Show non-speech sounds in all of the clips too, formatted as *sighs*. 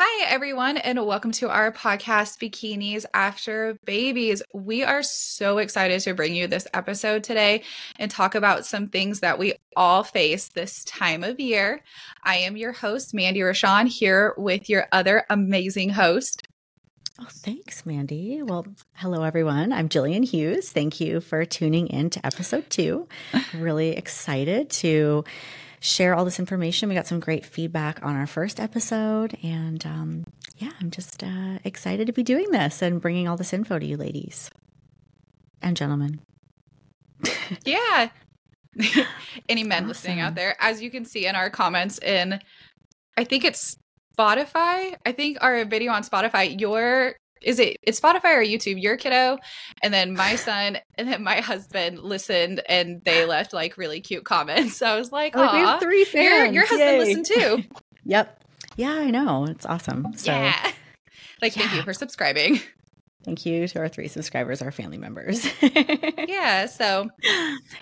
Hi, everyone, and welcome to our podcast, Bikinis After Babies. We are so excited to bring you this episode today and talk about some things that we all face this time of year. I am your host, Mandy Rochon, here with your other amazing host. Oh, thanks, Mandy. Well, hello, everyone. I'm Gillian Hughes. Thank you for tuning in to episode two. *laughs* really excited to share all this information. We got some great feedback on our first episode. And um, yeah, I'm just uh, excited to be doing this and bringing all this info to you, ladies and gentlemen. *laughs* yeah. *laughs* Any men awesome. listening out there, as you can see in our comments in, I think it's Spotify. I think our video on Spotify, your is it it's Spotify or YouTube, your kiddo, and then my son, and then my husband listened and they *laughs* left like really cute comments. So I was like, oh, we have three fans. Your, your husband Yay. listened too. *laughs* yep. Yeah, I know. It's awesome. So, yeah. Like, yeah. thank you for subscribing. Thank you to our three subscribers, our family members. *laughs* yeah. So,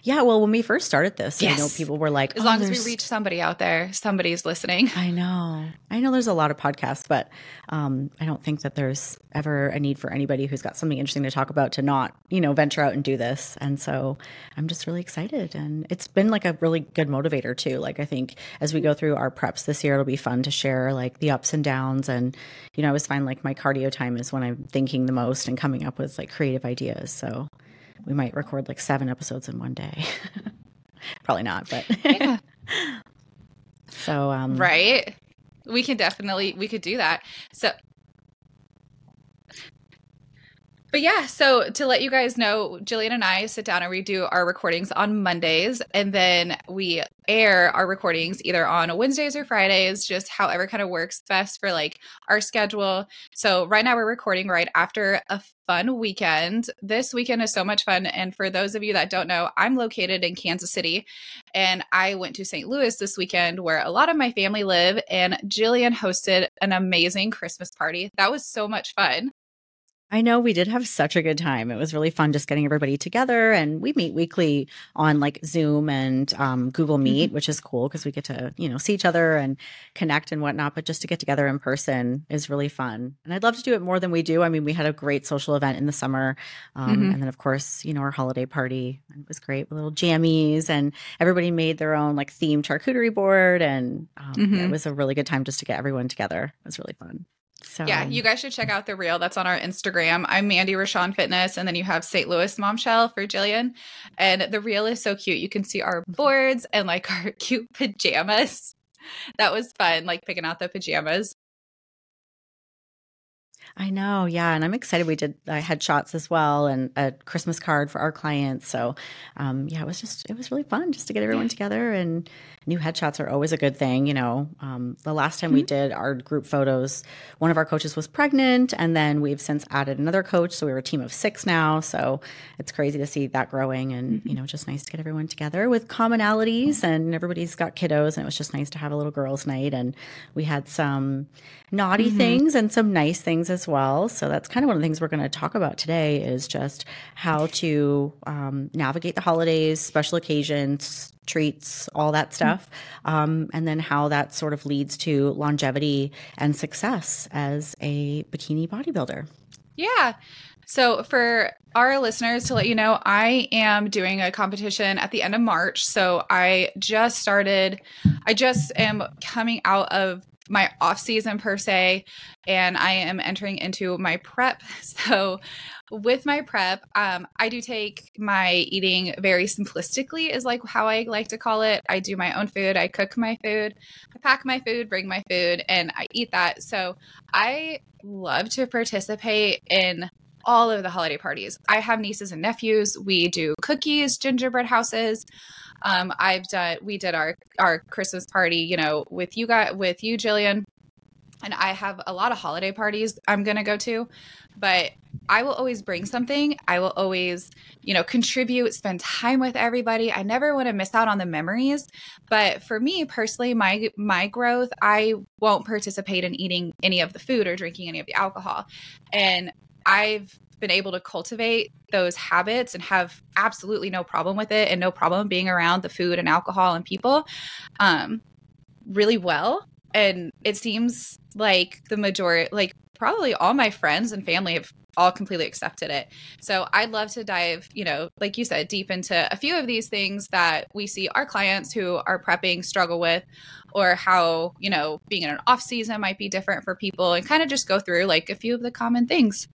yeah. Well, when we first started this, yes. I know people were like, as oh, long as we reach somebody out there, somebody's listening. I know. I know there's a lot of podcasts, but um, I don't think that there's ever a need for anybody who's got something interesting to talk about to not, you know, venture out and do this. And so I'm just really excited. And it's been like a really good motivator too. Like, I think as we go through our preps this year, it'll be fun to share like the ups and downs. And, you know, I always find like my cardio time is when I'm thinking the most and coming up with like creative ideas. So we might record like seven episodes in one day. *laughs* Probably not, but yeah. *laughs* so um right. We can definitely we could do that. So but yeah, so to let you guys know, Gillian and I sit down and we do our recordings on Mondays, and then we air our recordings either on Wednesdays or Fridays, just however kind of works best for like our schedule. So right now we're recording right after a fun weekend. This weekend is so much fun. And for those of you that don't know, I'm located in Kansas City and I went to St. Louis this weekend where a lot of my family live. And Gillian hosted an amazing Christmas party. That was so much fun. I know we did have such a good time. It was really fun just getting everybody together, and we meet weekly on like Zoom and um, Google Meet, mm-hmm. which is cool because we get to you know see each other and connect and whatnot. But just to get together in person is really fun, and I'd love to do it more than we do. I mean, we had a great social event in the summer, um, mm-hmm. and then of course you know our holiday party. It was great, little jammies, and everybody made their own like themed charcuterie board, and um, mm-hmm. yeah, it was a really good time just to get everyone together. It was really fun. So yeah, you guys should check out the reel that's on our Instagram. I'm Mandy Rochon Fitness, and then you have St. Louis Momshell for Gillian. And the reel is so cute. You can see our mm-hmm. boards and like *laughs* our cute pajamas. That was fun, like picking out the pajamas. I know, yeah, and I'm excited. We did uh, headshots as well, and a Christmas card for our clients. So, um, yeah, it was just it was really fun just to get everyone together. And new headshots are always a good thing, you know. Um, the last time mm-hmm. we did our group photos, one of our coaches was pregnant, and then we've since added another coach, so we are a team of six now. So it's crazy to see that growing, and mm-hmm. you know, just nice to get everyone together with commonalities. And everybody's got kiddos, and it was just nice to have a little girls' night. And we had some naughty mm-hmm. things and some nice things as well. So that's kind of one of the things we're going to talk about today is just how to um, navigate the holidays, special occasions, treats, all that stuff, um, and then how that sort of leads to longevity and success as a bikini bodybuilder. Yeah. So, for our listeners, to let you know, I am doing a competition at the end of March. So, I just started, I just am coming out of my off season per se and i am entering into my prep. *laughs* So with my prep um, i do take my eating very simplistically is like how i like to call it. I do my own food i cook my food i pack my food bring my food and i eat that. So i love to participate in all of the holiday parties. I have nieces and nephews. We do cookies gingerbread houses um, I've done we did our our Christmas party, you know, with you guys with you, Gillian. And I have a lot of holiday parties I'm gonna go to, but I will always bring something. I will always, you know, contribute, spend time with everybody. I never want to miss out on the memories. But for me personally, my my growth, I won't participate in eating any of the food or drinking any of the alcohol. And I've been able to cultivate those habits and have absolutely no problem with it and no problem being around the food and alcohol and people um, really well and it seems like the majority like probably all my friends and family have all completely accepted it. So I'd love to dive, you know, like you said, deep into a few of these things that we see our clients who are prepping struggle with, or how, you know, being in an off season might be different for people and kind of just go through like a few of the common things.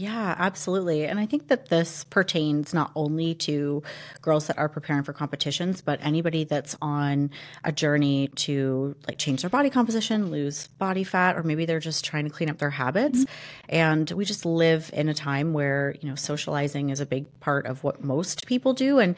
Yeah, absolutely. And I think that this pertains not only to girls that are preparing for competitions, but anybody that's on a journey to like change their body composition, lose body fat, or maybe they're just trying to clean up their habits. Mm-hmm. And we just live in a time where, you know, socializing is a big part of what most people do. And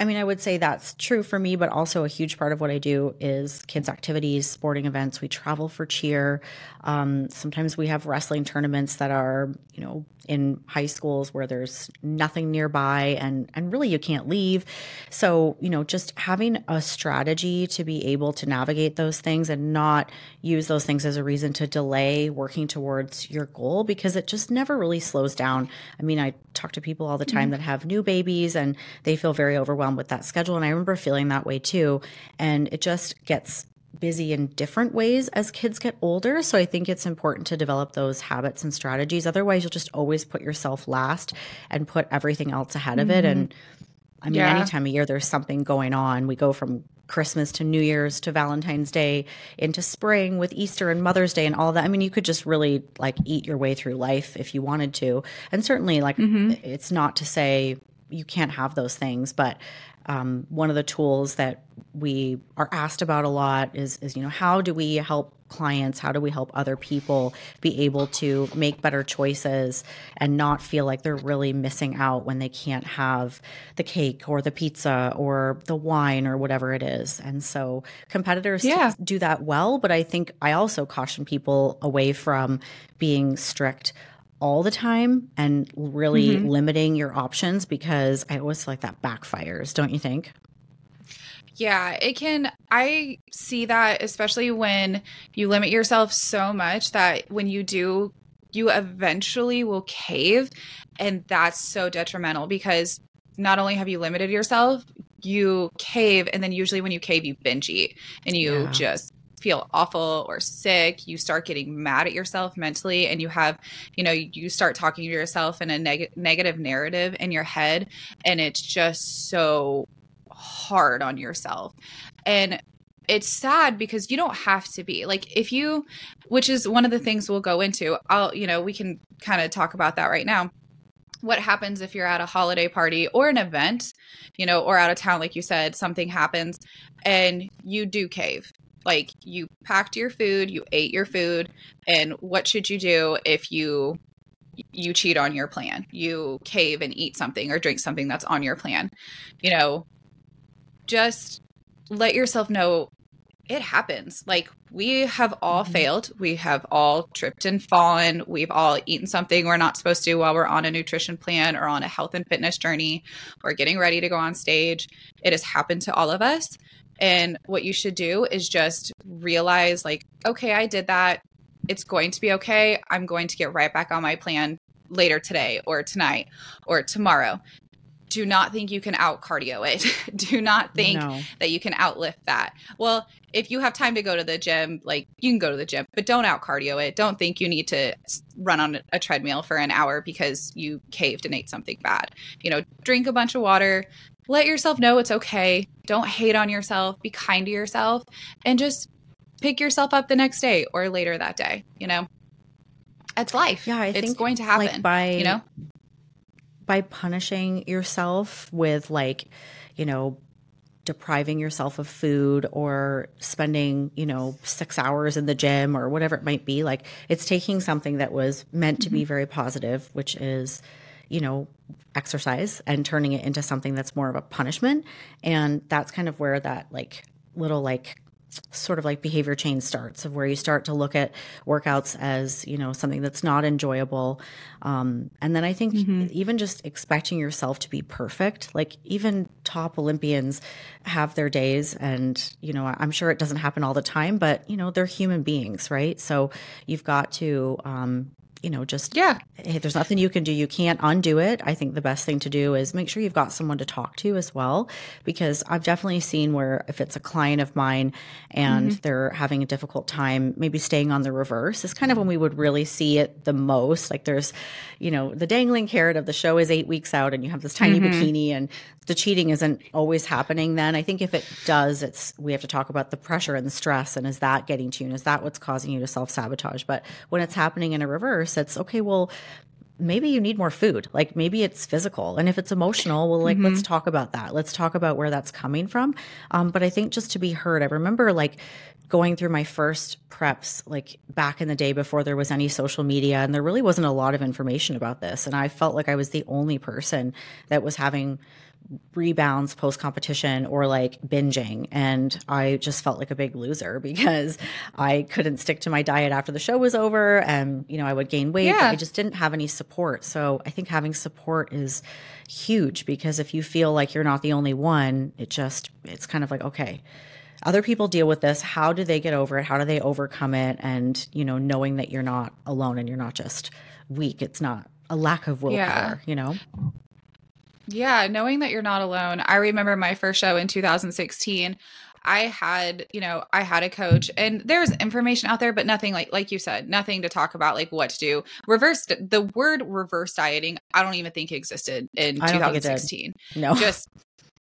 I mean, I would say that's true for me, but also a huge part of what I do is kids' activities, sporting events. We travel for cheer. Um, sometimes we have wrestling tournaments that are, you know, in high schools where there's nothing nearby and and really you can't leave. So, you know, just having a strategy to be able to navigate those things and not use those things as a reason to delay working towards your goal because it just never really slows down. I mean, I talk to people all the time mm-hmm. that have new babies and they feel very overwhelmed with that schedule and I remember feeling that way too and it just gets busy in different ways as kids get older. So I think it's important to develop those habits and strategies. Otherwise, you'll just always put yourself last and put everything else ahead of mm-hmm. it. And I mean, yeah. any time of year there's something going on. We go from Christmas to New Year's to Valentine's Day into spring with Easter and Mother's Day and all that. I mean, you could just really like eat your way through life if you wanted to. And certainly, like, mm-hmm. it's not to say you can't have those things, but um, one of the tools that we are asked about a lot is, is you know how do we help clients how do we help other people be able to make better choices and not feel like they're really missing out when they can't have the cake or the pizza or the wine or whatever it is and so competitors yeah. do that well but i think i also caution people away from being strict all the time and really mm-hmm. limiting your options because I always feel like that backfires, don't you think? Yeah, it can. I see that especially when you limit yourself so much that when you do, you eventually will cave. And that's so detrimental because not only have you limited yourself, you cave. And then usually when you cave, you binge eat and you yeah. just feel awful or sick, you start getting mad at yourself mentally and you have, you know, you start talking to yourself in a neg- negative narrative in your head and it's just so hard on yourself. And it's sad because you don't have to be. Like if you which is one of the things we'll go into i'll you know we can kind of talk about that right now. What happens if you're at a holiday party or an event you know or out of town like you said something happens and you do cave like you packed your food, you ate your food, and what should you do if you you cheat on your plan? You cave and eat something or drink something that's on your plan. You know, just let yourself know it happens. Like we have all mm-hmm. failed. We have all tripped and fallen. We've all eaten something we're not supposed to while we're on a nutrition plan or on a health and fitness journey or getting ready to go on stage. It has happened to all of us. And what you should do is just realize, like, okay, I did that. It's going to be okay. I'm going to get right back on my plan later today or tonight or tomorrow. Do not think you can out cardio it. *laughs* do not think no. that you can outlift that. Well, if you have time to go to the gym, like you can go to the gym, but don't out cardio it. Don't think you need to run on a treadmill for an hour because you caved and ate something bad. You know, drink a bunch of water, let yourself know it's okay. Don't hate on yourself. Be kind to yourself and just pick yourself up the next day or later that day, you know? It's life. Yeah, I it's think going to happen. Like by you know by punishing yourself with like, you know, depriving yourself of food or spending, you know, 6 hours in the gym or whatever it might be, like it's taking something that was meant to mm-hmm. be very positive, which is you know, exercise and turning it into something that's more of a punishment. And that's kind of where that like little like sort of like behavior change starts of where you start to look at workouts as you know something that's not enjoyable um, and then i think mm-hmm. even just expecting yourself to be perfect like even top olympians have their days and you know i'm sure it doesn't happen all the time but you know they're human beings right so you've got to um, you know, just yeah, hey, there's nothing you can do. You can't undo it. I think the best thing to do is make sure you've got someone to talk to as well, because I've definitely seen where if it's a client of mine and mm-hmm. they're having a difficult time, maybe staying on the reverse is kind of when we would really see it the most. Like there's, you know, the dangling carrot of the show is eight weeks out and you have this tiny mm-hmm. bikini and the cheating isn't always happening then. I think if it does, it's we have to talk about the pressure and the stress and is that getting to you and is that what's causing you to self sabotage? But when it's happening in a reverse, it's okay, well, maybe you need more food. Like maybe it's physical. And if it's emotional, well, like mm-hmm. let's talk about that. Let's talk about where that's coming from. Um, but I think just to be heard, I remember like going through my first preps, like back in the day before there was any social media, and there really wasn't a lot of information about this. And I felt like I was the only person that was having rebounds post competition or like binging. And I just felt like a big loser *laughs* because I couldn't stick to my diet after the show was over. And, you know, I would gain weight. Yeah. I just didn't have any support. So I think having support is huge because if you feel like you're not the only one, it just, it's kind of like, okay. Other people deal with this. How do they get over it? How do they overcome it? And, you know, knowing that you're not alone and you're not just weak. It's not a lack of willpower, yeah. you know? Yeah, knowing that you're not alone. I remember my first show in 2016. I had, you know, I had a coach and there's information out there, but nothing like like you said, nothing to talk about like what to do. Reverse the word reverse dieting, I don't even think existed in 2016. No. Just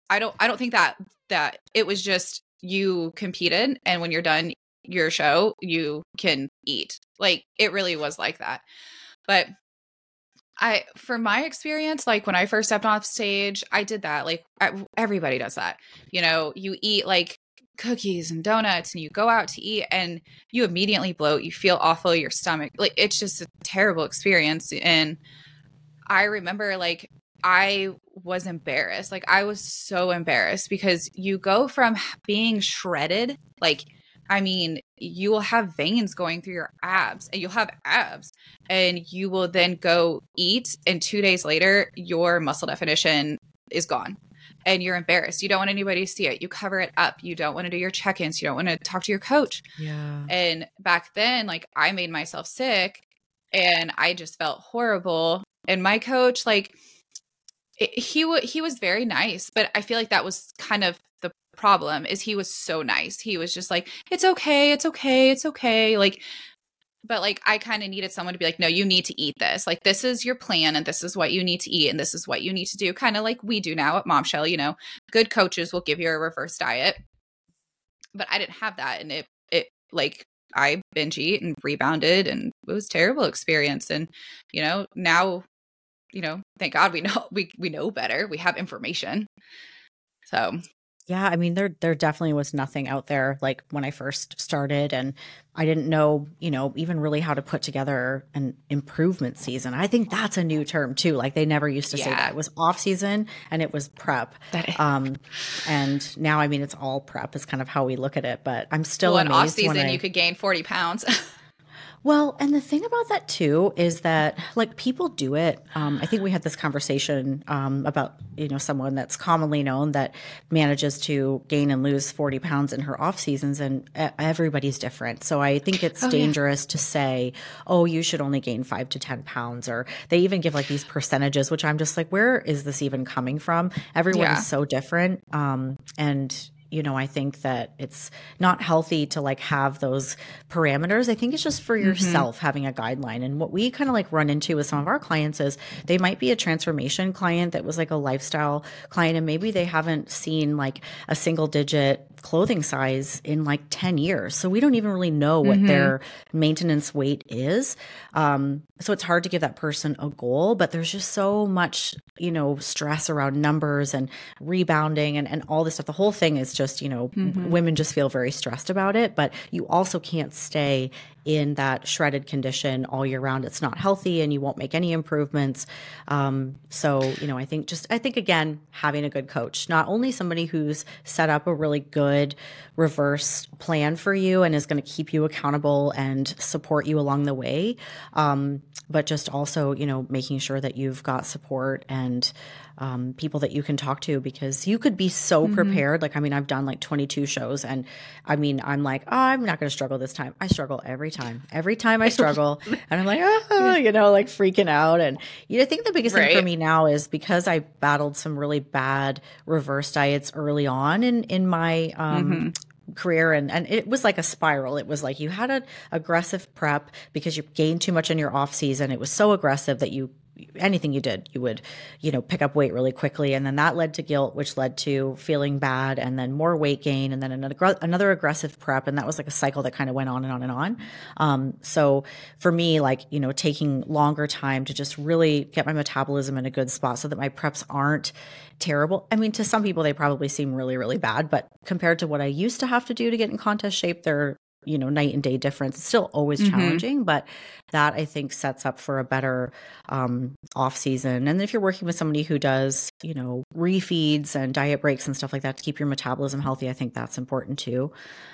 I don't I don't think that that it was just you competed and when you're done your show, you can eat. Like it really was like that. But I, for my experience, like when I first stepped off stage, I did that. Like I, everybody does that. You know, you eat like cookies and donuts and you go out to eat and you immediately bloat. You feel awful, your stomach, like it's just a terrible experience. And I remember like I was embarrassed. Like I was so embarrassed because you go from being shredded, like I mean, you will have veins going through your abs and you'll have abs and you will then go eat and 2 days later your muscle definition is gone and you're embarrassed. You don't want anybody to see it. You cover it up. You don't want to do your check-ins. You don't want to talk to your coach. Yeah. And back then like I made myself sick and I just felt horrible and my coach like it, he w- he was very nice, but I feel like that was kind of problem is he was so nice. He was just like, it's okay, it's okay, it's okay. Like, but like I kind of needed someone to be like, no, you need to eat this. Like, this is your plan, and this is what you need to eat, and this is what you need to do. Kind of like we do now at Momshell. You know, good coaches will give you a reverse diet, but I didn't have that, and it it like I binge eat and rebounded, and it was terrible experience. And you know, now, you know, thank God we *laughs* know we we know better. We have information. So yeah, I mean there there definitely was nothing out there like when I first started and I didn't know, you know, even really how to put together an improvement season. I think that's a new term too. Like they never used to yeah. say that. It was off season and it was prep. Um and now I mean it's all prep is kind of how we look at it, but I'm still well, off season I, you could gain 40 pounds. *laughs* Well, and the thing about that too is that like people do it. Um, I think we had this conversation um, about you know someone that's commonly known that manages to gain and lose forty pounds in her off seasons, and everybody's different. So I think it's oh, dangerous yeah. to say, oh, you should only gain five to ten pounds, or they even give like these percentages, which I'm just like, where is this even coming from? Everyone yeah. is so different, um, and you know, I think that it's not healthy to like have those parameters. I think it's just for mm-hmm. yourself mm-hmm. having a guideline. And what we kind of like run into with some of our clients is they might be a transformation client that was like a lifestyle client, and maybe they haven't seen like a single digit clothing size in like 10 years. So we don't even really know what mm-hmm. their maintenance weight is. Um, so it's hard to give that person a goal, but there's just so much, you know, stress around numbers and rebounding and, and all this stuff. The whole thing is just, you know, mm-hmm. women just feel very stressed about it, but you also can't stay in that shredded condition all year round. It's not healthy and you won't make any improvements. Um, so, you know, I think just, I think again, having a good coach, not only somebody who's set up a really good reverse plan for you and is going to keep you accountable and support you along the way, um, but just also, you know, making sure that you've got support and um, people that you can talk to because you could be so mm-hmm. prepared. Like, I mean, I've done like 22 shows, and I mean, I'm like, oh, I'm not going to struggle this time. I struggle every time. Every time I *laughs* struggle, and I'm like, oh, you know, like freaking out. And you know, I think the biggest right. thing for me now is because I battled some really bad reverse diets early on in in my um, mm-hmm career and, and it was like a spiral it was like you had an aggressive prep because you gained too much in your off season it was so aggressive that you anything you did, you would, you know, pick up weight really quickly. And then that led to guilt, which led to feeling bad and then more weight gain and then another, another aggressive prep. And that was like a cycle that kind of went on and on and on. Um, so for me, like, you know, taking longer time to just really get my metabolism in a good spot so that my preps aren't terrible. I mean, to some people, they probably seem really, really bad, but compared to what I used to have to do to get in contest shape, they're you know night and day difference it's still always mm-hmm. challenging but that i think sets up for a better um, off season and if you're working with somebody who does you know refeeds and diet breaks and stuff like that to keep your metabolism healthy i think that's important too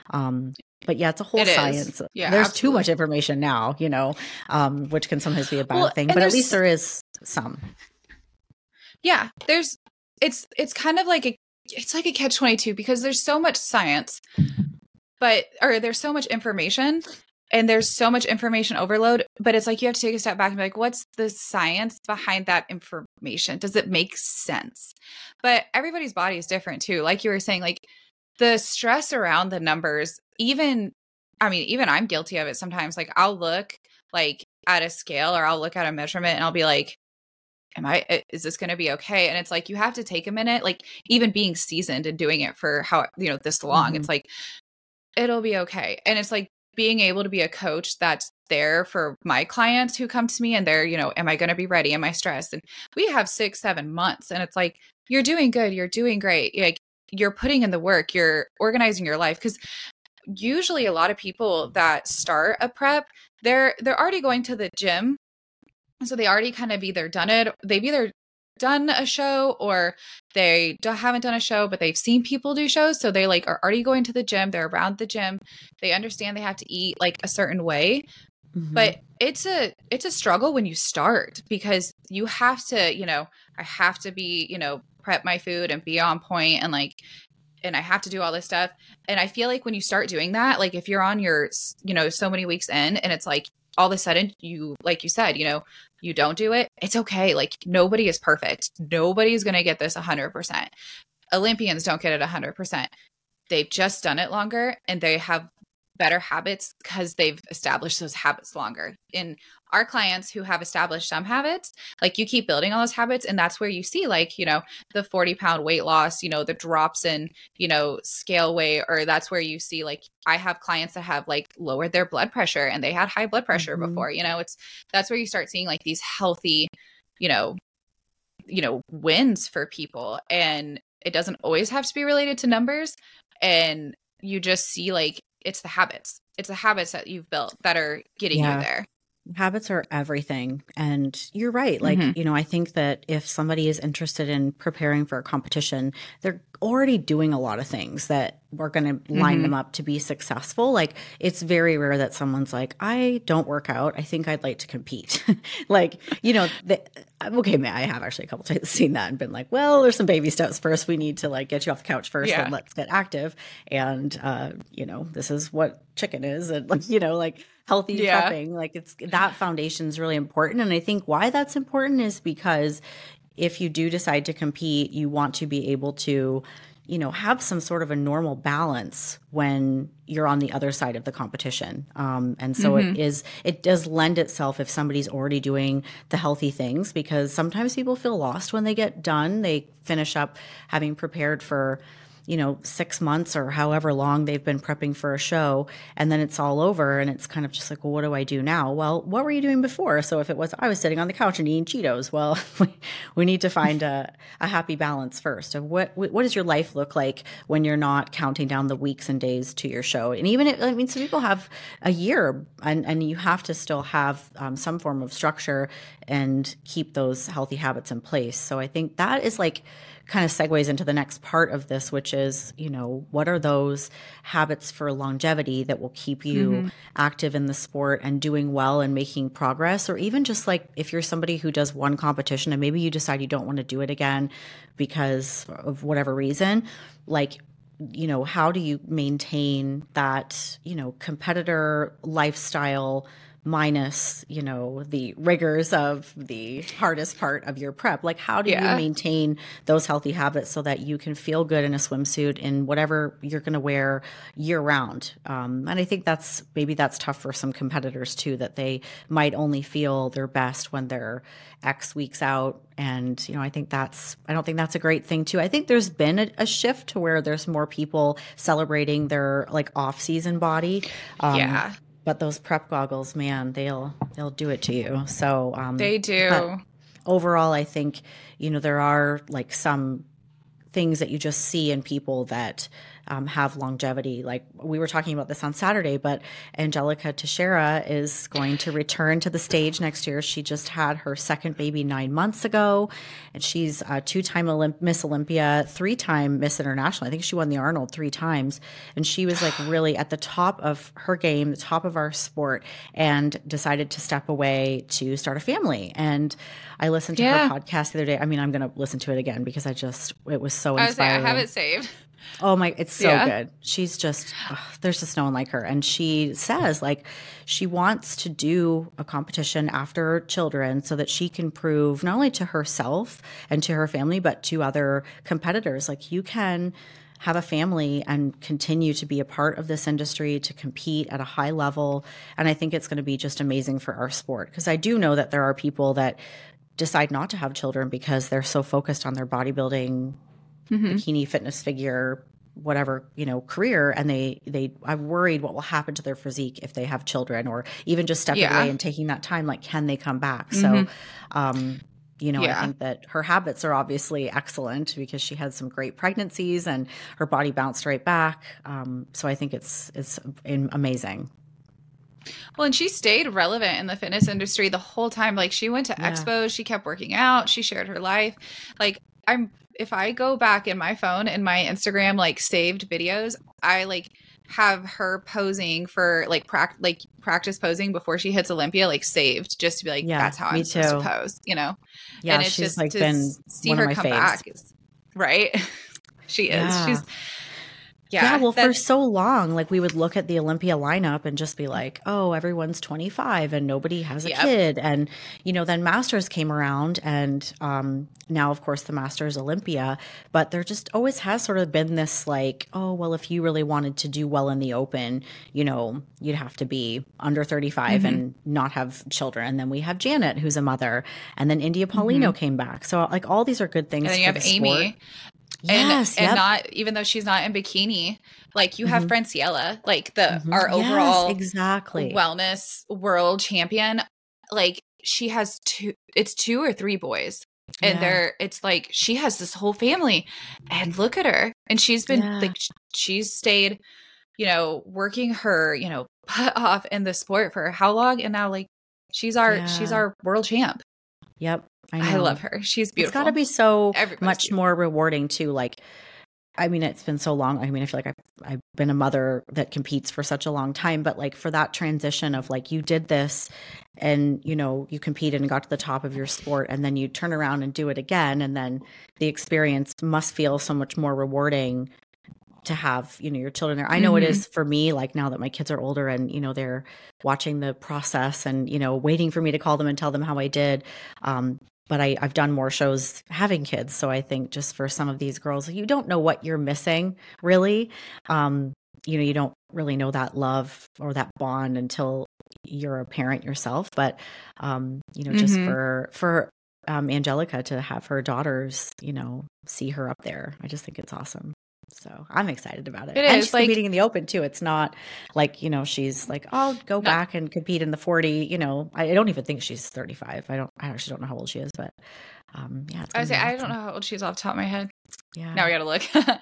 um, but yeah it's a whole it science yeah, there's absolutely. too much information now you know um, which can sometimes be a bad well, thing but at least there is some yeah there's it's it's kind of like a it's like a catch 22 because there's so much science but or there's so much information and there's so much information overload but it's like you have to take a step back and be like what's the science behind that information? Does it make sense? But everybody's body is different too. Like you were saying like the stress around the numbers even i mean even i'm guilty of it sometimes. Like i'll look like at a scale or i'll look at a measurement and i'll be like am i is this going to be okay and it's like you have to take a minute like even being seasoned and doing it for how you know this long mm-hmm. it's like it'll be okay. And it's like being able to be a coach that's there for my clients who come to me and they're, you know, am I going to be ready? Am I stressed? And we have six, seven months. And it's like, you're doing good. You're doing great. Like, you're putting in the work. You're organizing your life. Cause usually a lot of people that start a prep, they're, they're already going to the gym. So they already kind of either done it, they've either done a show or they haven't done a show but they've seen people do shows so they like are already going to the gym they're around the gym they understand they have to eat like a certain way mm-hmm. but it's a it's a struggle when you start because you have to you know i have to be you know prep my food and be on point and like and I have to do all this stuff. And I feel like when you start doing that, like if you're on your, you know, so many weeks in and it's like all of a sudden you, like you said, you know, you don't do it, it's okay. Like nobody is perfect. Nobody's going to get this 100%. Olympians don't get it 100%. They've just done it longer and they have better habits because they've established those habits longer. In our clients who have established some habits, like you keep building on those habits, and that's where you see, like, you know, the 40 pound weight loss, you know, the drops in, you know, scale weight, or that's where you see, like, I have clients that have like lowered their blood pressure and they had high blood pressure mm-hmm. before, you know, it's that's where you start seeing like these healthy, you know, you know, wins for people. And it doesn't always have to be related to numbers. And you just see like it's the habits. It's the habits that you've built that are getting yeah. you there. Habits are everything. And you're right. Like, mm-hmm. you know, I think that if somebody is interested in preparing for a competition, they're already doing a lot of things that we're going to line mm-hmm. them up to be successful. Like, it's very rare that someone's like, I don't work out. I think I'd like to compete. *laughs* like, you know, the, okay, man, I have actually a couple times *laughs* seen that and been like, well, there's some baby steps first. We need to like get you off the couch first yeah. and let's get active. And, uh, you know, this is what chicken is. And, *laughs* like, you know, like, healthy yeah. prepping. Like it's that foundation is really important. And I think why that's important is because if you do decide to compete, you want to be able to, you know, have some sort of a normal balance when you're on the other side of the competition. Um, and so mm-hmm. it is, it does lend itself if somebody's already doing the healthy things because sometimes people feel lost when they get done. They finish up having prepared for, you know, six months or however long they've been prepping for a show, and then it's all over, and it's kind of just like, well, what do I do now? Well, what were you doing before? So if it was I was sitting on the couch and eating Cheetos, well, *laughs* we, need to find a, a happy balance first of what what does your life look like when you're not counting down the weeks and days to your show, and even I mean, some people have a year, and and you have to still have um, some form of structure and keep those healthy habits in place. So I think that is like kind of segues into the next part of this, which is, you know, what are those habits for longevity that will keep you mm-hmm. active in the sport and doing well and making progress? Or even just like if you're somebody who does one competition and maybe you decide you don't want to do it again because of whatever reason, like you know, how do you maintain that, you know, competitor lifestyle minus you know the rigors of the hardest part of your prep. Like how do yeah. you maintain those healthy habits so that you can feel good in a swimsuit in whatever you're going to wear year round um, and i think that's maybe that's tough for some competitors too that they might only feel their best when they're x weeks out. And you know i think that's i don't think that's a great thing too. I think there's been a, a shift to where there's more people celebrating their like off season body. Um, yeah but those prep goggles, man, they'll they'll do it to you. So um, they do. Overall, I think you know there are like some things that you just see in people that um, have longevity. Like we were talking about this on Saturday, but Angelica Teixeira is going to return to the stage next year. She just had her second baby nine months ago, and she's a two-time Olymp- Miss Olympia, three-time Miss International. I think she won the Arnold three times, and she was like really at the top of her game, the top of our sport, and decided to step away to start a family. And I listened to yeah. her podcast the other day. I mean, I'm going to listen to it again because I just it was so inspiring. I, I have it saved. Oh my, it's so yeah. good. She's just, ugh, there's just no one like her. And she says, like, she wants to do a competition after children so that she can prove not only to herself and to her family, but to other competitors, like, you can have a family and continue to be a part of this industry to compete at a high level. And I think it's going to be just amazing for our sport because I do know that there are people that decide not to have children because they're so focused on their bodybuilding mm-hmm. bikini fitness figure whatever you know career and they they i'm worried what will happen to their physique if they have children or even just stepping yeah. away and taking that time like can they come back mm-hmm. so um you know yeah. i think that her habits are obviously excellent because she had some great pregnancies and her body bounced right back um, so i think it's it's amazing well, and she stayed relevant in the fitness industry the whole time. Like she went to yeah. expos, she kept working out, she shared her life. Like I'm if I go back in my phone in my Instagram like saved videos, I like have her posing for like prac- like practice posing before she hits Olympia like saved just to be like yeah, that's how I'm too. supposed to pose, you know. Yeah, and it's she's just like been see her come faves. back, right? *laughs* she is. Yeah. She's yeah, yeah well, for so long, like we would look at the Olympia lineup and just be like, oh, everyone's 25 and nobody has a yep. kid. And, you know, then Masters came around and um, now, of course, the Masters Olympia. But there just always has sort of been this like, oh, well, if you really wanted to do well in the open, you know, you'd have to be under 35 mm-hmm. and not have children. And then we have Janet, who's a mother. And then India Paulino mm-hmm. came back. So, like, all these are good things. And then you have Amy. Sport. Yes, and, yep. and not even though she's not in bikini, like you have mm-hmm. Franciella, like the mm-hmm. our overall yes, exactly wellness world champion. Like she has two, it's two or three boys, and yeah. they're it's like she has this whole family, and look at her, and she's been yeah. like she's stayed, you know, working her you know *laughs* butt off in the sport for how long, and now like she's our yeah. she's our world champ. Yep. I, I love her. She's beautiful. It's got to be so Everybody's much beautiful. more rewarding too. Like, I mean, it's been so long. I mean, I feel like I've, I've been a mother that competes for such a long time, but like for that transition of like you did this and, you know, you competed and got to the top of your sport and then you turn around and do it again. And then the experience must feel so much more rewarding to have you know your children there i know mm-hmm. it is for me like now that my kids are older and you know they're watching the process and you know waiting for me to call them and tell them how i did um, but I, I've done more shows having kids. So I think just for some of these girls, you don't know what you're missing really. Um, you know, you don't really know that love or that bond until you're a parent yourself. But um, you know, just mm-hmm. for for um, Angelica to have her daughters, you know, see her up there, I just think it's awesome. So I'm excited about it. It and is, she's like- competing in the open too. It's not like, you know, she's like, I'll go back and compete in the 40. You know, I, I don't even think she's 35. I don't, I actually don't know how old she is, but um, yeah. It's I would say be I don't know how old she is off the top of my head. Yeah. Now we gotta look.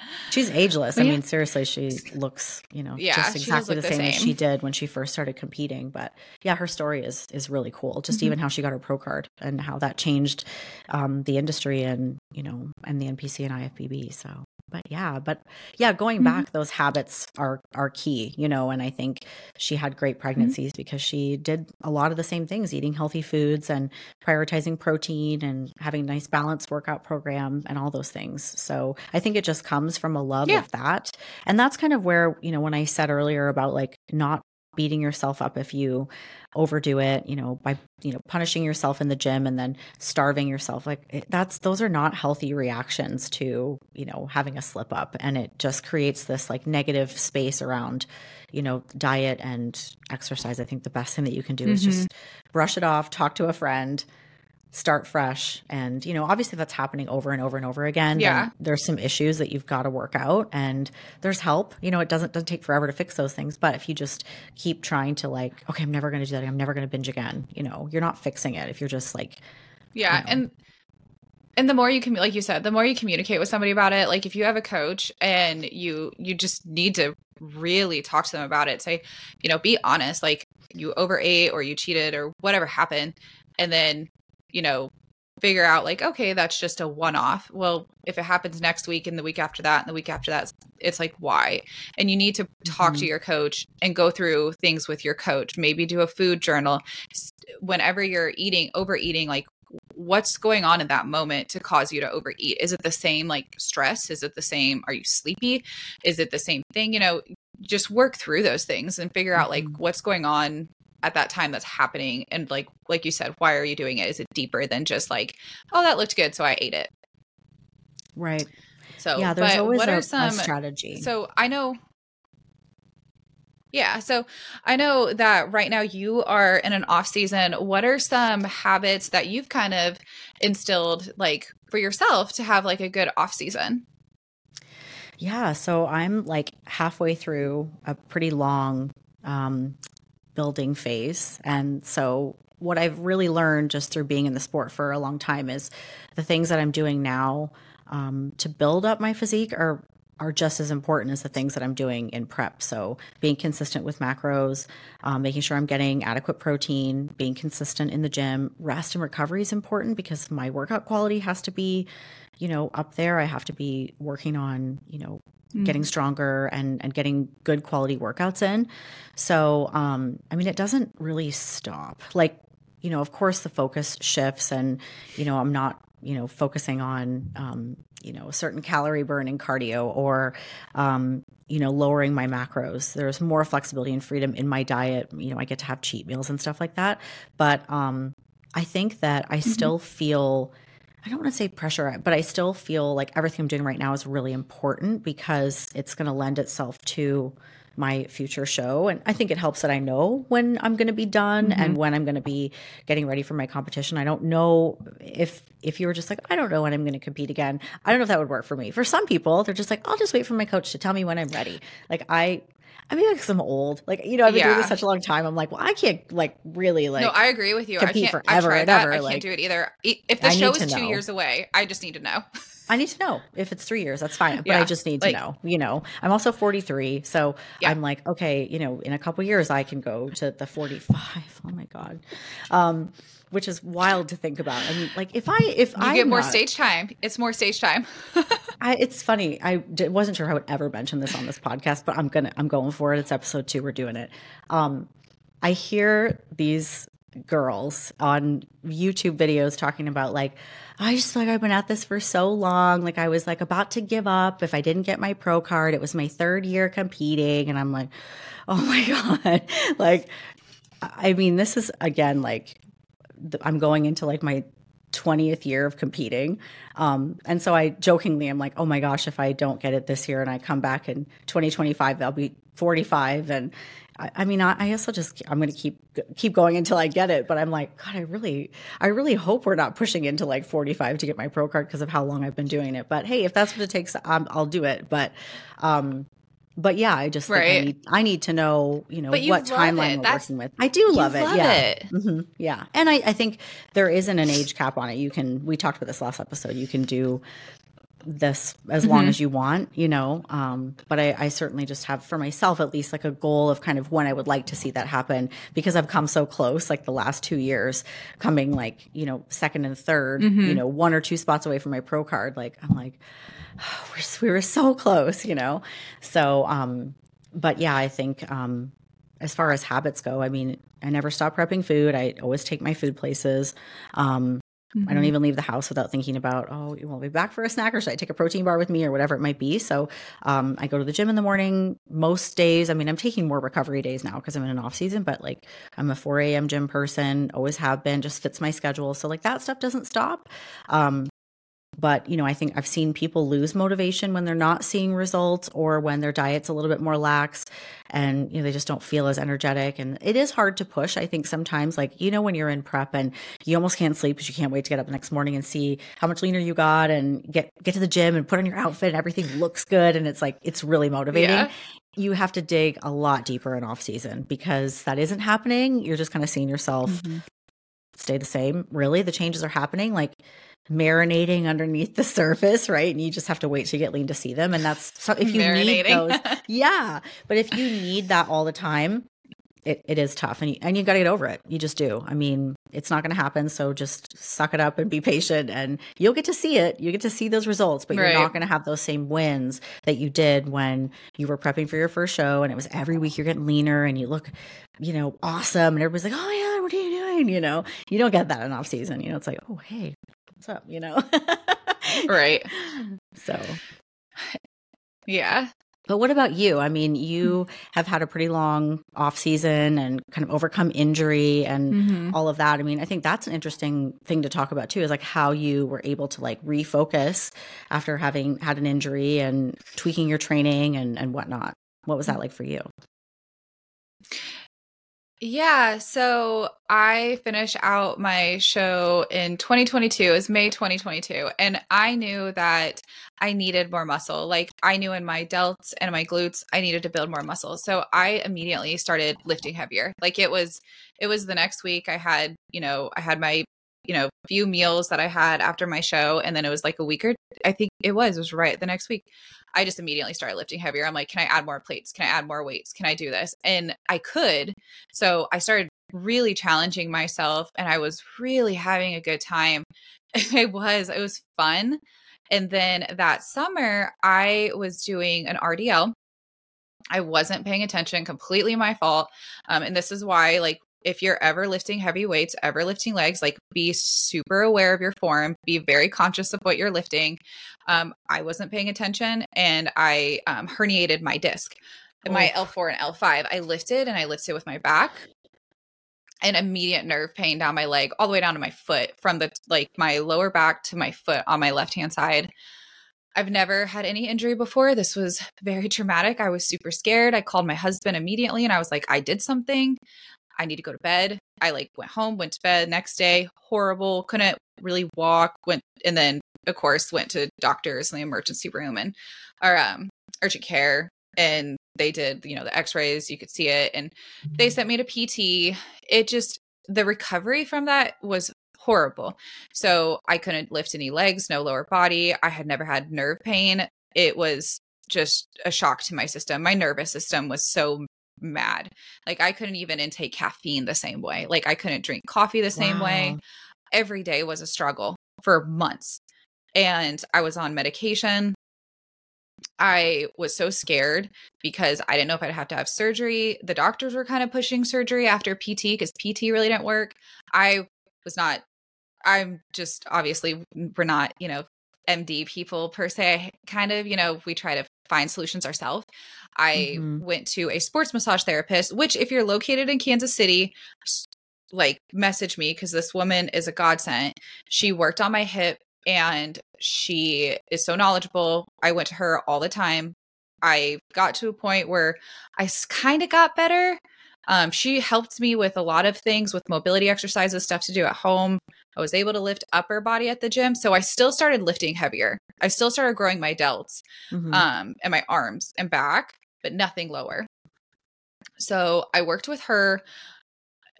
*laughs* She's ageless. I yeah. mean, seriously, she looks, you know, Yeah, just exactly the the same, as same. she did when she first started competing. But yeah, her story is is really cool. Just Mhm. even how she got her pro card and how that changed um, the industry and you know and the NPC and IFBB. So, but yeah, but yeah, going Mhm. back, those habits are are key. You know, and I think she had great pregnancies because she did a lot of the same things, eating healthy foods and prioritizing protein and having a nice balanced workout program and all those things. So I think it just comes from a love Yeah. of that. And that's kind of where, you know, when I said earlier about like not beating yourself up if you overdo it, you know, by, you know, punishing yourself in the gym and then starving yourself. Like it, that's, those are not healthy reactions to, you know, having a slip up. And it just creates this like negative space around, you know, diet and exercise. I think the best thing that you can do is Mhm. just brush it off, talk to a friend, start fresh. And, you know, obviously that's happening over and over and over again. Yeah. There's some issues that you've got to work out and there's help. You know, it doesn't doesn't take forever to fix those things. But if you just keep trying to like, okay, I'm never gonna do that, I'm never gonna binge again, you know, you're not fixing it if you're just like Yeah, you know. and and the more you can, like you said, the more you communicate with somebody about it. Like if you have a coach and you you just need to really talk to them about it. Say, you know, be honest. Like you overate or you cheated or whatever happened, and then you know figure out like okay that's just a one off well if it happens next week and the week after that and the week after that it's like why? And you need to talk to Mhm. your coach and go through things with your coach. Maybe do a food journal. Whenever you're eating overeating like what's going on in that moment to cause you to overeat? Is it the same like stress? Is it the same are you sleepy? Is it the same thing? You know just work through those things and figure out like Mhm. what's going on at that time that's happening and like like you said why are you doing it is it deeper than just like oh that looked good so i ate it right. so yeah, there's always what a, are some strategy. so I know. Yeah, so I know that right now you are in an off season. What are some habits that you've kind of instilled like for yourself to have like a good off season? Yeah, so I'm like halfway through a pretty long um, building phase. And so, what I've really learned just through being in the sport for a long time is the things that I'm doing now um, to build up my physique are are just as important as the things that I'm doing in prep. So being consistent with macros, um, making sure I'm getting adequate protein, being consistent in the gym, rest and recovery is important because my workout quality has to be, you know, up there. I have to be working on, you know, getting stronger and and getting good quality workouts in. So, um, I mean, it doesn't really stop. Like, you know, of course, the focus shifts, and you know, I'm not, you know, focusing on, um, you know, a certain calorie burn in cardio or, um, you know, lowering my macros. There's more flexibility and freedom in my diet. You know, I get to have cheat meals and stuff like that. But um, I think that I still feel. I don't want to say pressure, but I still feel like everything I'm doing right now is really important because it's going to lend itself to my future show. And I think it helps that I know when I'm going to be done and mm-hmm. when I'm going to be getting ready for my competition. I don't know if if you were just like, I don't know when I'm going to compete again. I don't know if that would work for me. For some people, they're just like, I'll just wait for my coach to tell me when I'm ready. Like I I mean, like I'm old. Like you know, I've been doing Yeah. this such a long time. I'm like, well, I can't like really like. no, I agree with you. I can't. forever I tried and that. ever, I can't do it either. If the I show is two know. years away, I just need to know. I need to know if it's three years. That's fine, but Yeah, I just need like- to know. You know, I'm also 43, so Yeah. I'm like, okay, you know, in a couple years I can go to the 45. Oh my god, um, which is wild to think about. I mean, like if I if I get more stage time. It's more stage time. *laughs* I, it's funny. I d- wasn't sure I would ever mention this on this podcast, but I'm gonna. I'm going for it. It's episode two. We're doing it. Um, I hear these girls on YouTube videos talking about like, I just feel like I've been at this for so long. Like I was like about to give up if I didn't get my pro card. It was my third year competing, and I'm like, oh my *laughs* god, like. I mean, this is again like I'm going into like my 20th year of competing. Um, and so I jokingly am like, oh my gosh, if I don't get it this year and I come back in 2025, I'll be 45. And I, I mean, I, guess I'll just I'm going to keep keep going until I get it. But I'm like, God, I really, I really hope we're not pushing into like 45 to get my pro card because of how long I've been doing it. But hey, if that's what it takes, um, I'll do it. But, um, but yeah, I just right. I need I need to know you know what timeline we're That's, working with. I do love it. Love yeah, it. Mm-hmm. yeah, and I I think there isn't an age cap on it. You can we talked about this last episode. You can do this as mm-hmm. long as you want, you know. Um, but I, I, certainly just have for myself at least like a goal of kind of when I would like to see that happen because I've come so close, like the last two years, coming like you know second and 3rd mm-hmm. you know one or two spots away from my pro card. Like I'm like, *sighs* we were so close, you know. So, um, but yeah, I think um, as far as habits go, I mean, I never stop prepping food. I always take my food places. Um, Mm-hmm. I don't mm-hmm. even leave the house without thinking about, oh, you won't be back for a snack or should I take a protein bar with me or whatever it might be. So um, I go to the gym in the morning most days. I mean, I'm taking more recovery days now because I'm in an off season, but like I'm a 4 a.m. gym person, always have been, just fits my schedule. So like that stuff doesn't stop. Um, but, you know, I think I've seen people lose motivation when they're not seeing results or when their diet's a little bit more lax and, you know, they just don't feel as energetic. And it is hard to push. I think sometimes, like, you know, when you're in prep and you almost can't sleep because you can't wait to get up the next morning and see how much leaner you got and get, get to the gym and put on your outfit and everything looks good. And it's like, it's really motivating. Yeah you have to dig a lot deeper in off season because that isn't happening. You're just kind of seeing yourself mm-hmm. stay the same. Really, the changes are happening. Like marinating underneath the surface, right? And you just have to wait to get lean to see them. And that's so if you need those, *laughs* yeah. But if you need that all the time, it, it is tough and you, and you got to get over it. You just do. I mean, it's not going to happen. So just suck it up and be patient and you'll get to see it. You get to see those results, but you're not going to have those same wins that you did when you were prepping for your first show and it was every week you're getting leaner and you look, you know, awesome. And everybody's like, oh yeah, what are you doing? You know, you don't get that in off season. You know, it's like, oh, hey, what's up, you know? right. *laughs* So, yeah. But what about you? I mean, you have had a pretty long off season and kind of overcome injury and mm-hmm. all of that. I mean, I think that's an interesting thing to talk about too is like how you were able to like refocus after having had an injury and tweaking your training and, and whatnot. What was that like for you? Yeah, so I finished out my show in 2022. It was May 2022, and I knew that I needed more muscle. Like I knew in my delts and my glutes, I needed to build more muscle. So I immediately started lifting heavier. Like it was it was the next week I had, you know, I had my you know, a few meals that I had after my show. And then it was like a week or I think it was, it was right the next week. I just immediately started lifting heavier. I'm like, can I add more plates? Can I add more weights? Can I do this? And I could. So I started really challenging myself and I was really having a good time. *laughs* it was, it was fun. And then that summer, I was doing an RDL. I wasn't paying attention, completely my fault. Um, and this is why, like, if you're ever lifting heavy weights, ever lifting legs, like be super aware of your form, be very conscious of what you're lifting. Um, I wasn't paying attention and I um, herniated my disc. Oh. My L4 and L5, I lifted and I lifted with my back and immediate nerve pain down my leg, all the way down to my foot from the like my lower back to my foot on my left hand side. I've never had any injury before. This was very traumatic. I was super scared. I called my husband immediately and I was like, I did something. I need to go to bed. I like went home, went to bed next day, horrible, couldn't really walk, went and then of course went to doctors in the emergency room and our um urgent care and they did, you know, the x-rays, you could see it and they sent me to PT. It just the recovery from that was horrible. So I couldn't lift any legs, no lower body. I had never had nerve pain. It was just a shock to my system. My nervous system was so mad. Like I couldn't even intake caffeine the same way. Like I couldn't drink coffee the same wow. way. Every day was a struggle for months. And I was on medication. I was so scared because I didn't know if I'd have to have surgery. The doctors were kind of pushing surgery after PT because PT really didn't work. I was not, I'm just obviously, we're not, you know, MD people per se. Kind of, you know, we try to find solutions ourselves. I mm-hmm. went to a sports massage therapist, which, if you're located in Kansas City, like message me because this woman is a godsend. She worked on my hip and she is so knowledgeable. I went to her all the time. I got to a point where I kind of got better. Um, she helped me with a lot of things with mobility exercises, stuff to do at home. I was able to lift upper body at the gym. So I still started lifting heavier. I still started growing my delts Mhm. um, and my arms and back, but nothing lower. So I worked with her.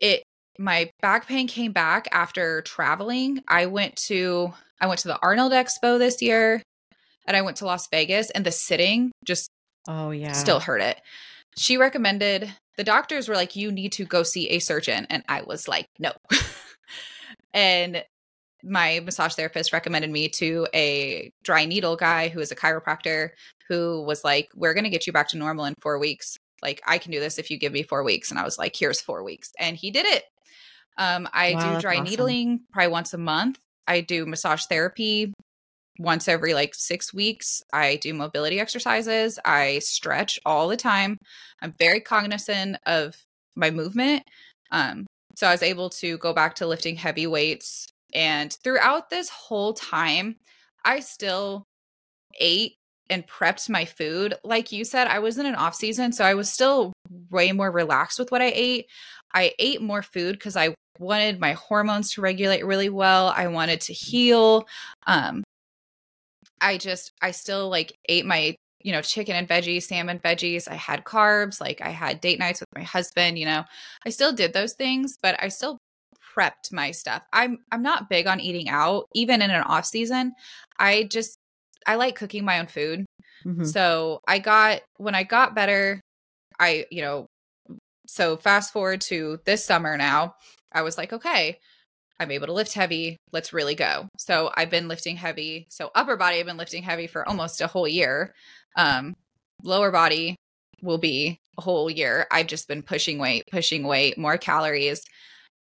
It my back pain came back after traveling. I went to I went to the Arnold Expo this year and I went to Las Vegas and the sitting just oh yeah. still hurt it. She recommended the doctors were like, you need to go see a surgeon. And I was like, no. *laughs* and my massage therapist recommended me to a dry needle guy who is a chiropractor who was like, we're going to get you back to normal in four weeks. Like, I can do this if you give me four weeks. And I was like, here's four weeks. And he did it. Um, I Wow, do dry awesome. needling probably once a month. I do massage therapy once every like six weeks. I do mobility exercises. I stretch all the time. I'm very cognizant of my movement. Um, so I was able to go back to lifting heavy weights. And throughout this whole time, I still ate and prepped my food. Like you said, I was in an off season, so I was still way more relaxed with what I ate. I ate more food because I wanted my hormones to regulate really well. I wanted to heal. Um, I just, I still like ate my, you know, chicken and veggies, salmon veggies. I had carbs, like I had date nights with my husband, you know. I still did those things, but I still prepped my stuff. I'm I'm not big on eating out even in an off season. I just I like cooking my own food. Mhm. So I got when I got better, I, you know, so fast forward to this summer now, I was like, okay, I'm able to lift heavy. Let's really go. So I've been lifting heavy. So upper body, I've been lifting heavy for almost a whole year. Um, lower body will be a whole year. I've just been pushing weight, pushing weight, more calories.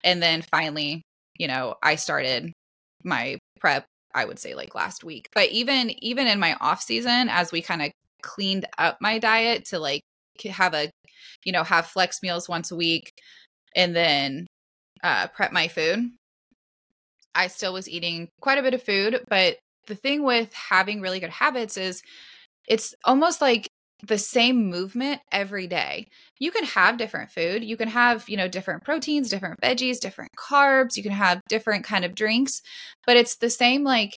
And then finally, you know, I started my prep, I would say like last week. But even even in my off season, as we kind of cleaned up my diet to like have a, you know, have flex meals once a week and then uh, prep my food. I still was eating quite a bit of food, but the thing with having really good habits is it's almost like the same movement every day. You can have different food. You can have, you know, different proteins, different veggies, different carbs. You can have different kind of drinks, but it's the same like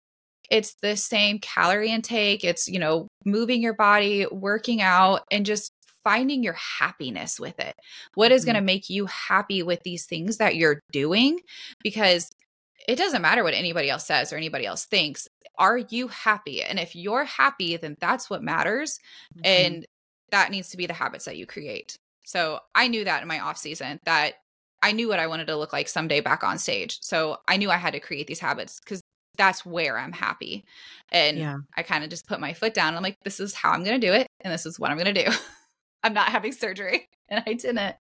it's the same calorie intake. It's, you know, moving your body, working out and just finding your happiness with it. What is Mhm. going to make you happy with these things that you're doing because it doesn't matter what anybody else says or anybody else thinks. Are you happy? And if you're happy, then that's what matters. Mhm. And that needs to be the habits that you create. So I knew that in my off season that I knew what I wanted to look like someday back on stage. So I knew I had to create these habits because that's where I'm happy. And Yeah. I kind of just put my foot down. I'm like, this is how I'm going to do it. And this is what I'm going to do. *laughs* I'm not having surgery. And I didn't.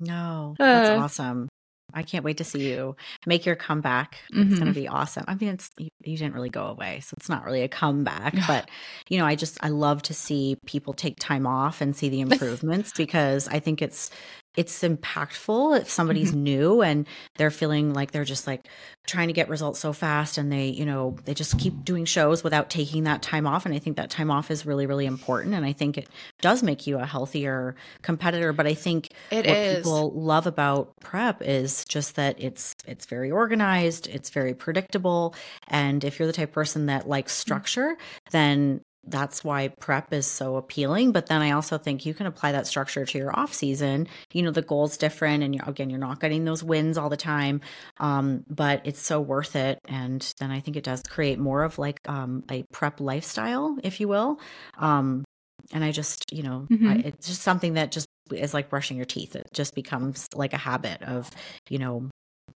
No, that's Uh. *sighs* awesome. I can't wait to see you make your comeback. It's going to mm-hmm. be awesome. I mean, it's you, you didn't really go away, so it's not really a comeback. But you know, I just I love to see people take time off and see the *laughs* improvements because I think it's it's impactful if somebody's mm-hmm. new and they're feeling like they're just like trying to get results so fast and they you know they just keep doing shows without taking that time off. And i think that time off is really really important. And i think it does make you a healthier competitor. But i think It what is. people love about prep is just that it's it's very organized it's very predictable. And if you're the type of person that likes mm-hmm. structure then that's why prep is so appealing. But then i also think you can apply that structure to your off season. You know the goal's different and you're, again you're not getting those wins all the time um, but it's so worth it. And then i think it does create more of like um, a prep lifestyle if you will. Um, and i just you know I, Mhm. it's just something that just is like brushing your teeth. It just becomes like a habit of you know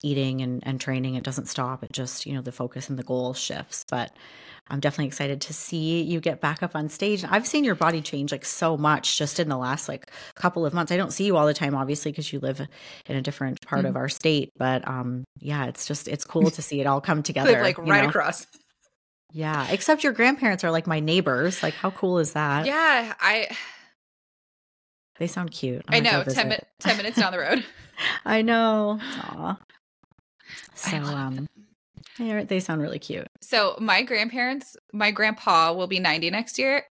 eating and, and training it doesn't stop it just you know the focus and the goal shifts but i'm definitely excited to see you get back up on stage i've seen your body change like so much just in the last like couple of months i don't see you all the time obviously because you live in a different part of our state but um yeah it's just it's cool to see it all come *laughs* together like right know? across. yeah except your grandparents are like my neighbors like how cool is that Yeah, I they sound cute I might go know. 10, mi- 10 minutes down the road. *laughs* I know. Aw. So um they they sound really cute. So my grandparents, my grandpa will be 90 next year.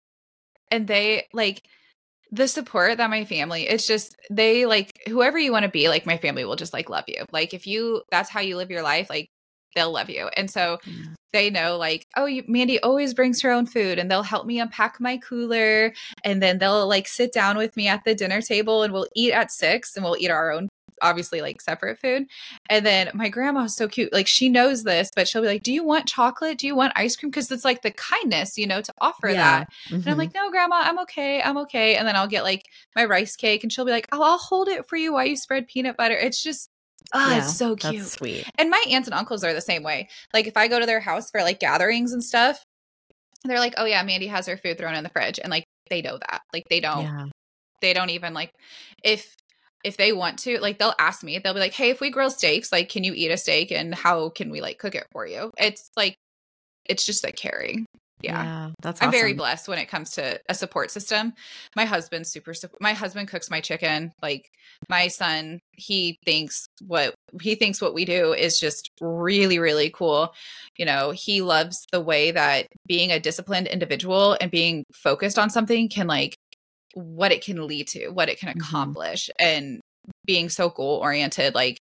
and they like the support that my family it's just they like whoever you want to be like my family will just like love you like if you that's how you live your life like they'll love you and so Yeah. they know like oh you, mandy always brings her own food and they'll help me unpack my cooler and then they'll like sit down with me at the dinner table and we'll eat at six and we'll eat our own obviously like separate food and then my grandma is so cute like she knows this but she'll be like do you want chocolate do you want ice cream because it's like the kindness you know to offer that and I'm Mhm. like, no, grandma, I'm okay. I'm okay. And then I'll get like my rice cake and she'll be like, oh, I'll hold it for you while you spread peanut butter. It's just, oh, Yeah, it's so cute. Sweet. And my aunts and uncles are the same way. Like if I go to their house for like gatherings and stuff, they're like, oh, yeah, Mandy has her food thrown in the fridge. And like they know that. Like they don't, Yeah. they don't even like, if, if they want to, like they'll ask me, they'll be like, hey, if we grill steaks, like, can you eat a steak and how can we like cook it for you? It's like, it's just a caring. Yeah. That's I'm very blessed when it comes to a support system. My husband's super. sup- My husband cooks my chicken. Like my son, he thinks what he thinks what we do is just really, really cool. You know, he loves the way that being a disciplined individual and being focused on something can like what it can lead to, what it can Mhm. accomplish, and being so goal oriented. Like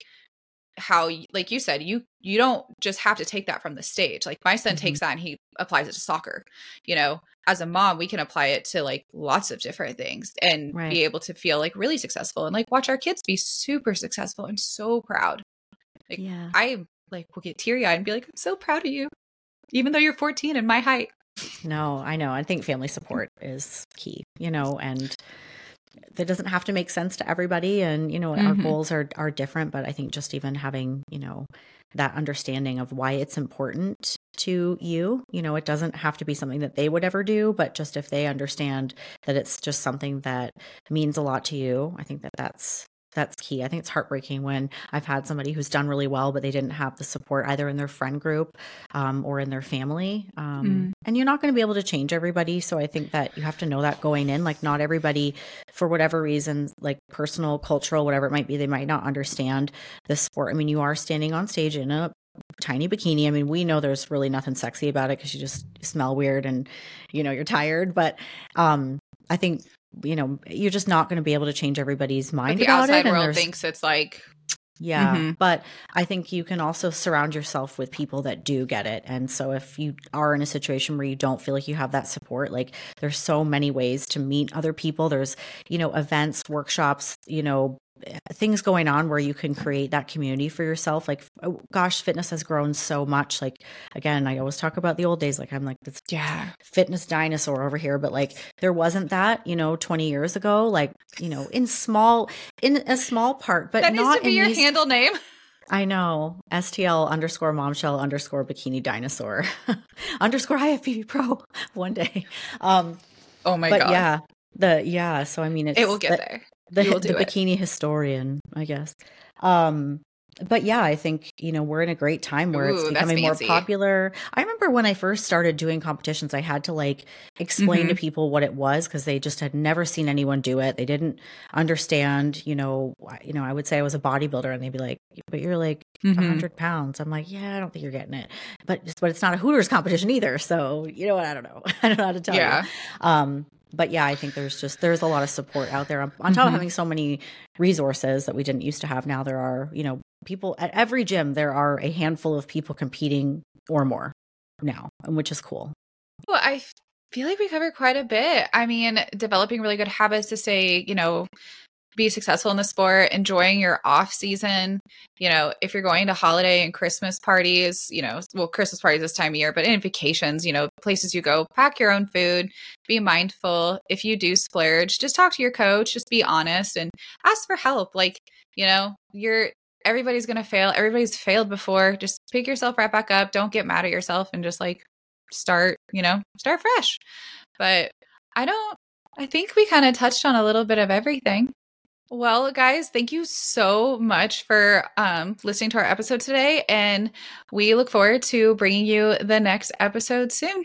how like you said you you don't just have to take that from the stage like my son Mhm. takes that and he applies it to soccer you know as a mom we can apply it to like lots of different things and Right. be able to feel like really successful and like watch our kids be super successful and so proud like Yeah. i like will get teary-eyed and be like i'm so proud of you even though you're 14 and my height No, I know. I think family support is key, you know, and that doesn't have to make sense to everybody. And, you know, our Mhm. goals are, are different, but I think just even having, you know, that understanding of why it's important to you, you know, it doesn't have to be something that they would ever do, but just if they understand that it's just something that means a lot to you, I think that that's that's key. I think it's heartbreaking when I've had somebody who's done really well, but they didn't have the support either in their friend group um, or in their family. Um, Mm. And you're not going to be able to change everybody. So I think that you have to know that going in. Like, not everybody, for whatever reasons, like personal, cultural, whatever it might be, they might not understand the sport. I mean, you are standing on stage in a tiny bikini. I mean, we know there's really nothing sexy about it because you just smell weird and, you know, you're tired. But um, I think, you know, you're just not going to be able to change everybody's but mind the about outside it. And world thinks it's like yeah. Mhm. But I think you can also surround yourself with people that do get it. And so if you are in a situation where you don't feel like you have that support, like there's so many ways to meet other people. There's, you know, events, workshops, you know, things going on where you can create that community for yourself. Like, oh, gosh, fitness has grown so much. Like, again, I always talk about the old days. Like, I'm like this yeah fitness dinosaur over here but like there wasn't that you know 20 years ago like you know in small in a small part but that needs not to be your these- handle name I know. STL underscore momshell underscore bikini dinosaur *laughs* underscore IFBB pro *laughs* one day. Um, oh my but god yeah, the yeah. So I mean, it's it will get the, there the, the bikini historian, I guess. Um, but yeah, I think you know we're in a great time where it's Ooh, that's becoming more popular. I remember when I first started doing competitions, I had to like explain Mm-hmm. to people what it was because they just had never seen anyone do it. They didn't understand. You know, you know, I would say I was a bodybuilder, and they'd be like, "But you're like Mhm. 100 pounds." I'm like, "Yeah, I don't think you're getting it." But but it's not a Hooters competition either, so you know what? I don't know. *laughs* I don't know how to tell you. yeah Um, but yeah, I think there's just there's a lot of support out there on, on top Mhm. of having so many resources that we didn't used to have. Now there are, you know, people at every gym. There are a handful of people competing or more now, which is cool. Well, I feel like we covered quite a bit. I mean, developing really good habits to stay, you know, be successful in the sport, enjoying your off season. You know, if you're going to holiday and Christmas parties, you know, well, Christmas parties this time of year, but in vacations, you know, places you go, pack your own food, be mindful. If you do splurge, just talk to your coach, just be honest and ask for help. Like, you know, you're everybody's going to fail. Everybody's failed before. Just pick yourself right back up. Don't get mad at yourself and just like start, you know, start fresh. But I don't, I think we kind of touched on a little bit of everything. Well, guys, thank you so much for um, listening to our episode today. And we look forward to bringing you the next episode soon.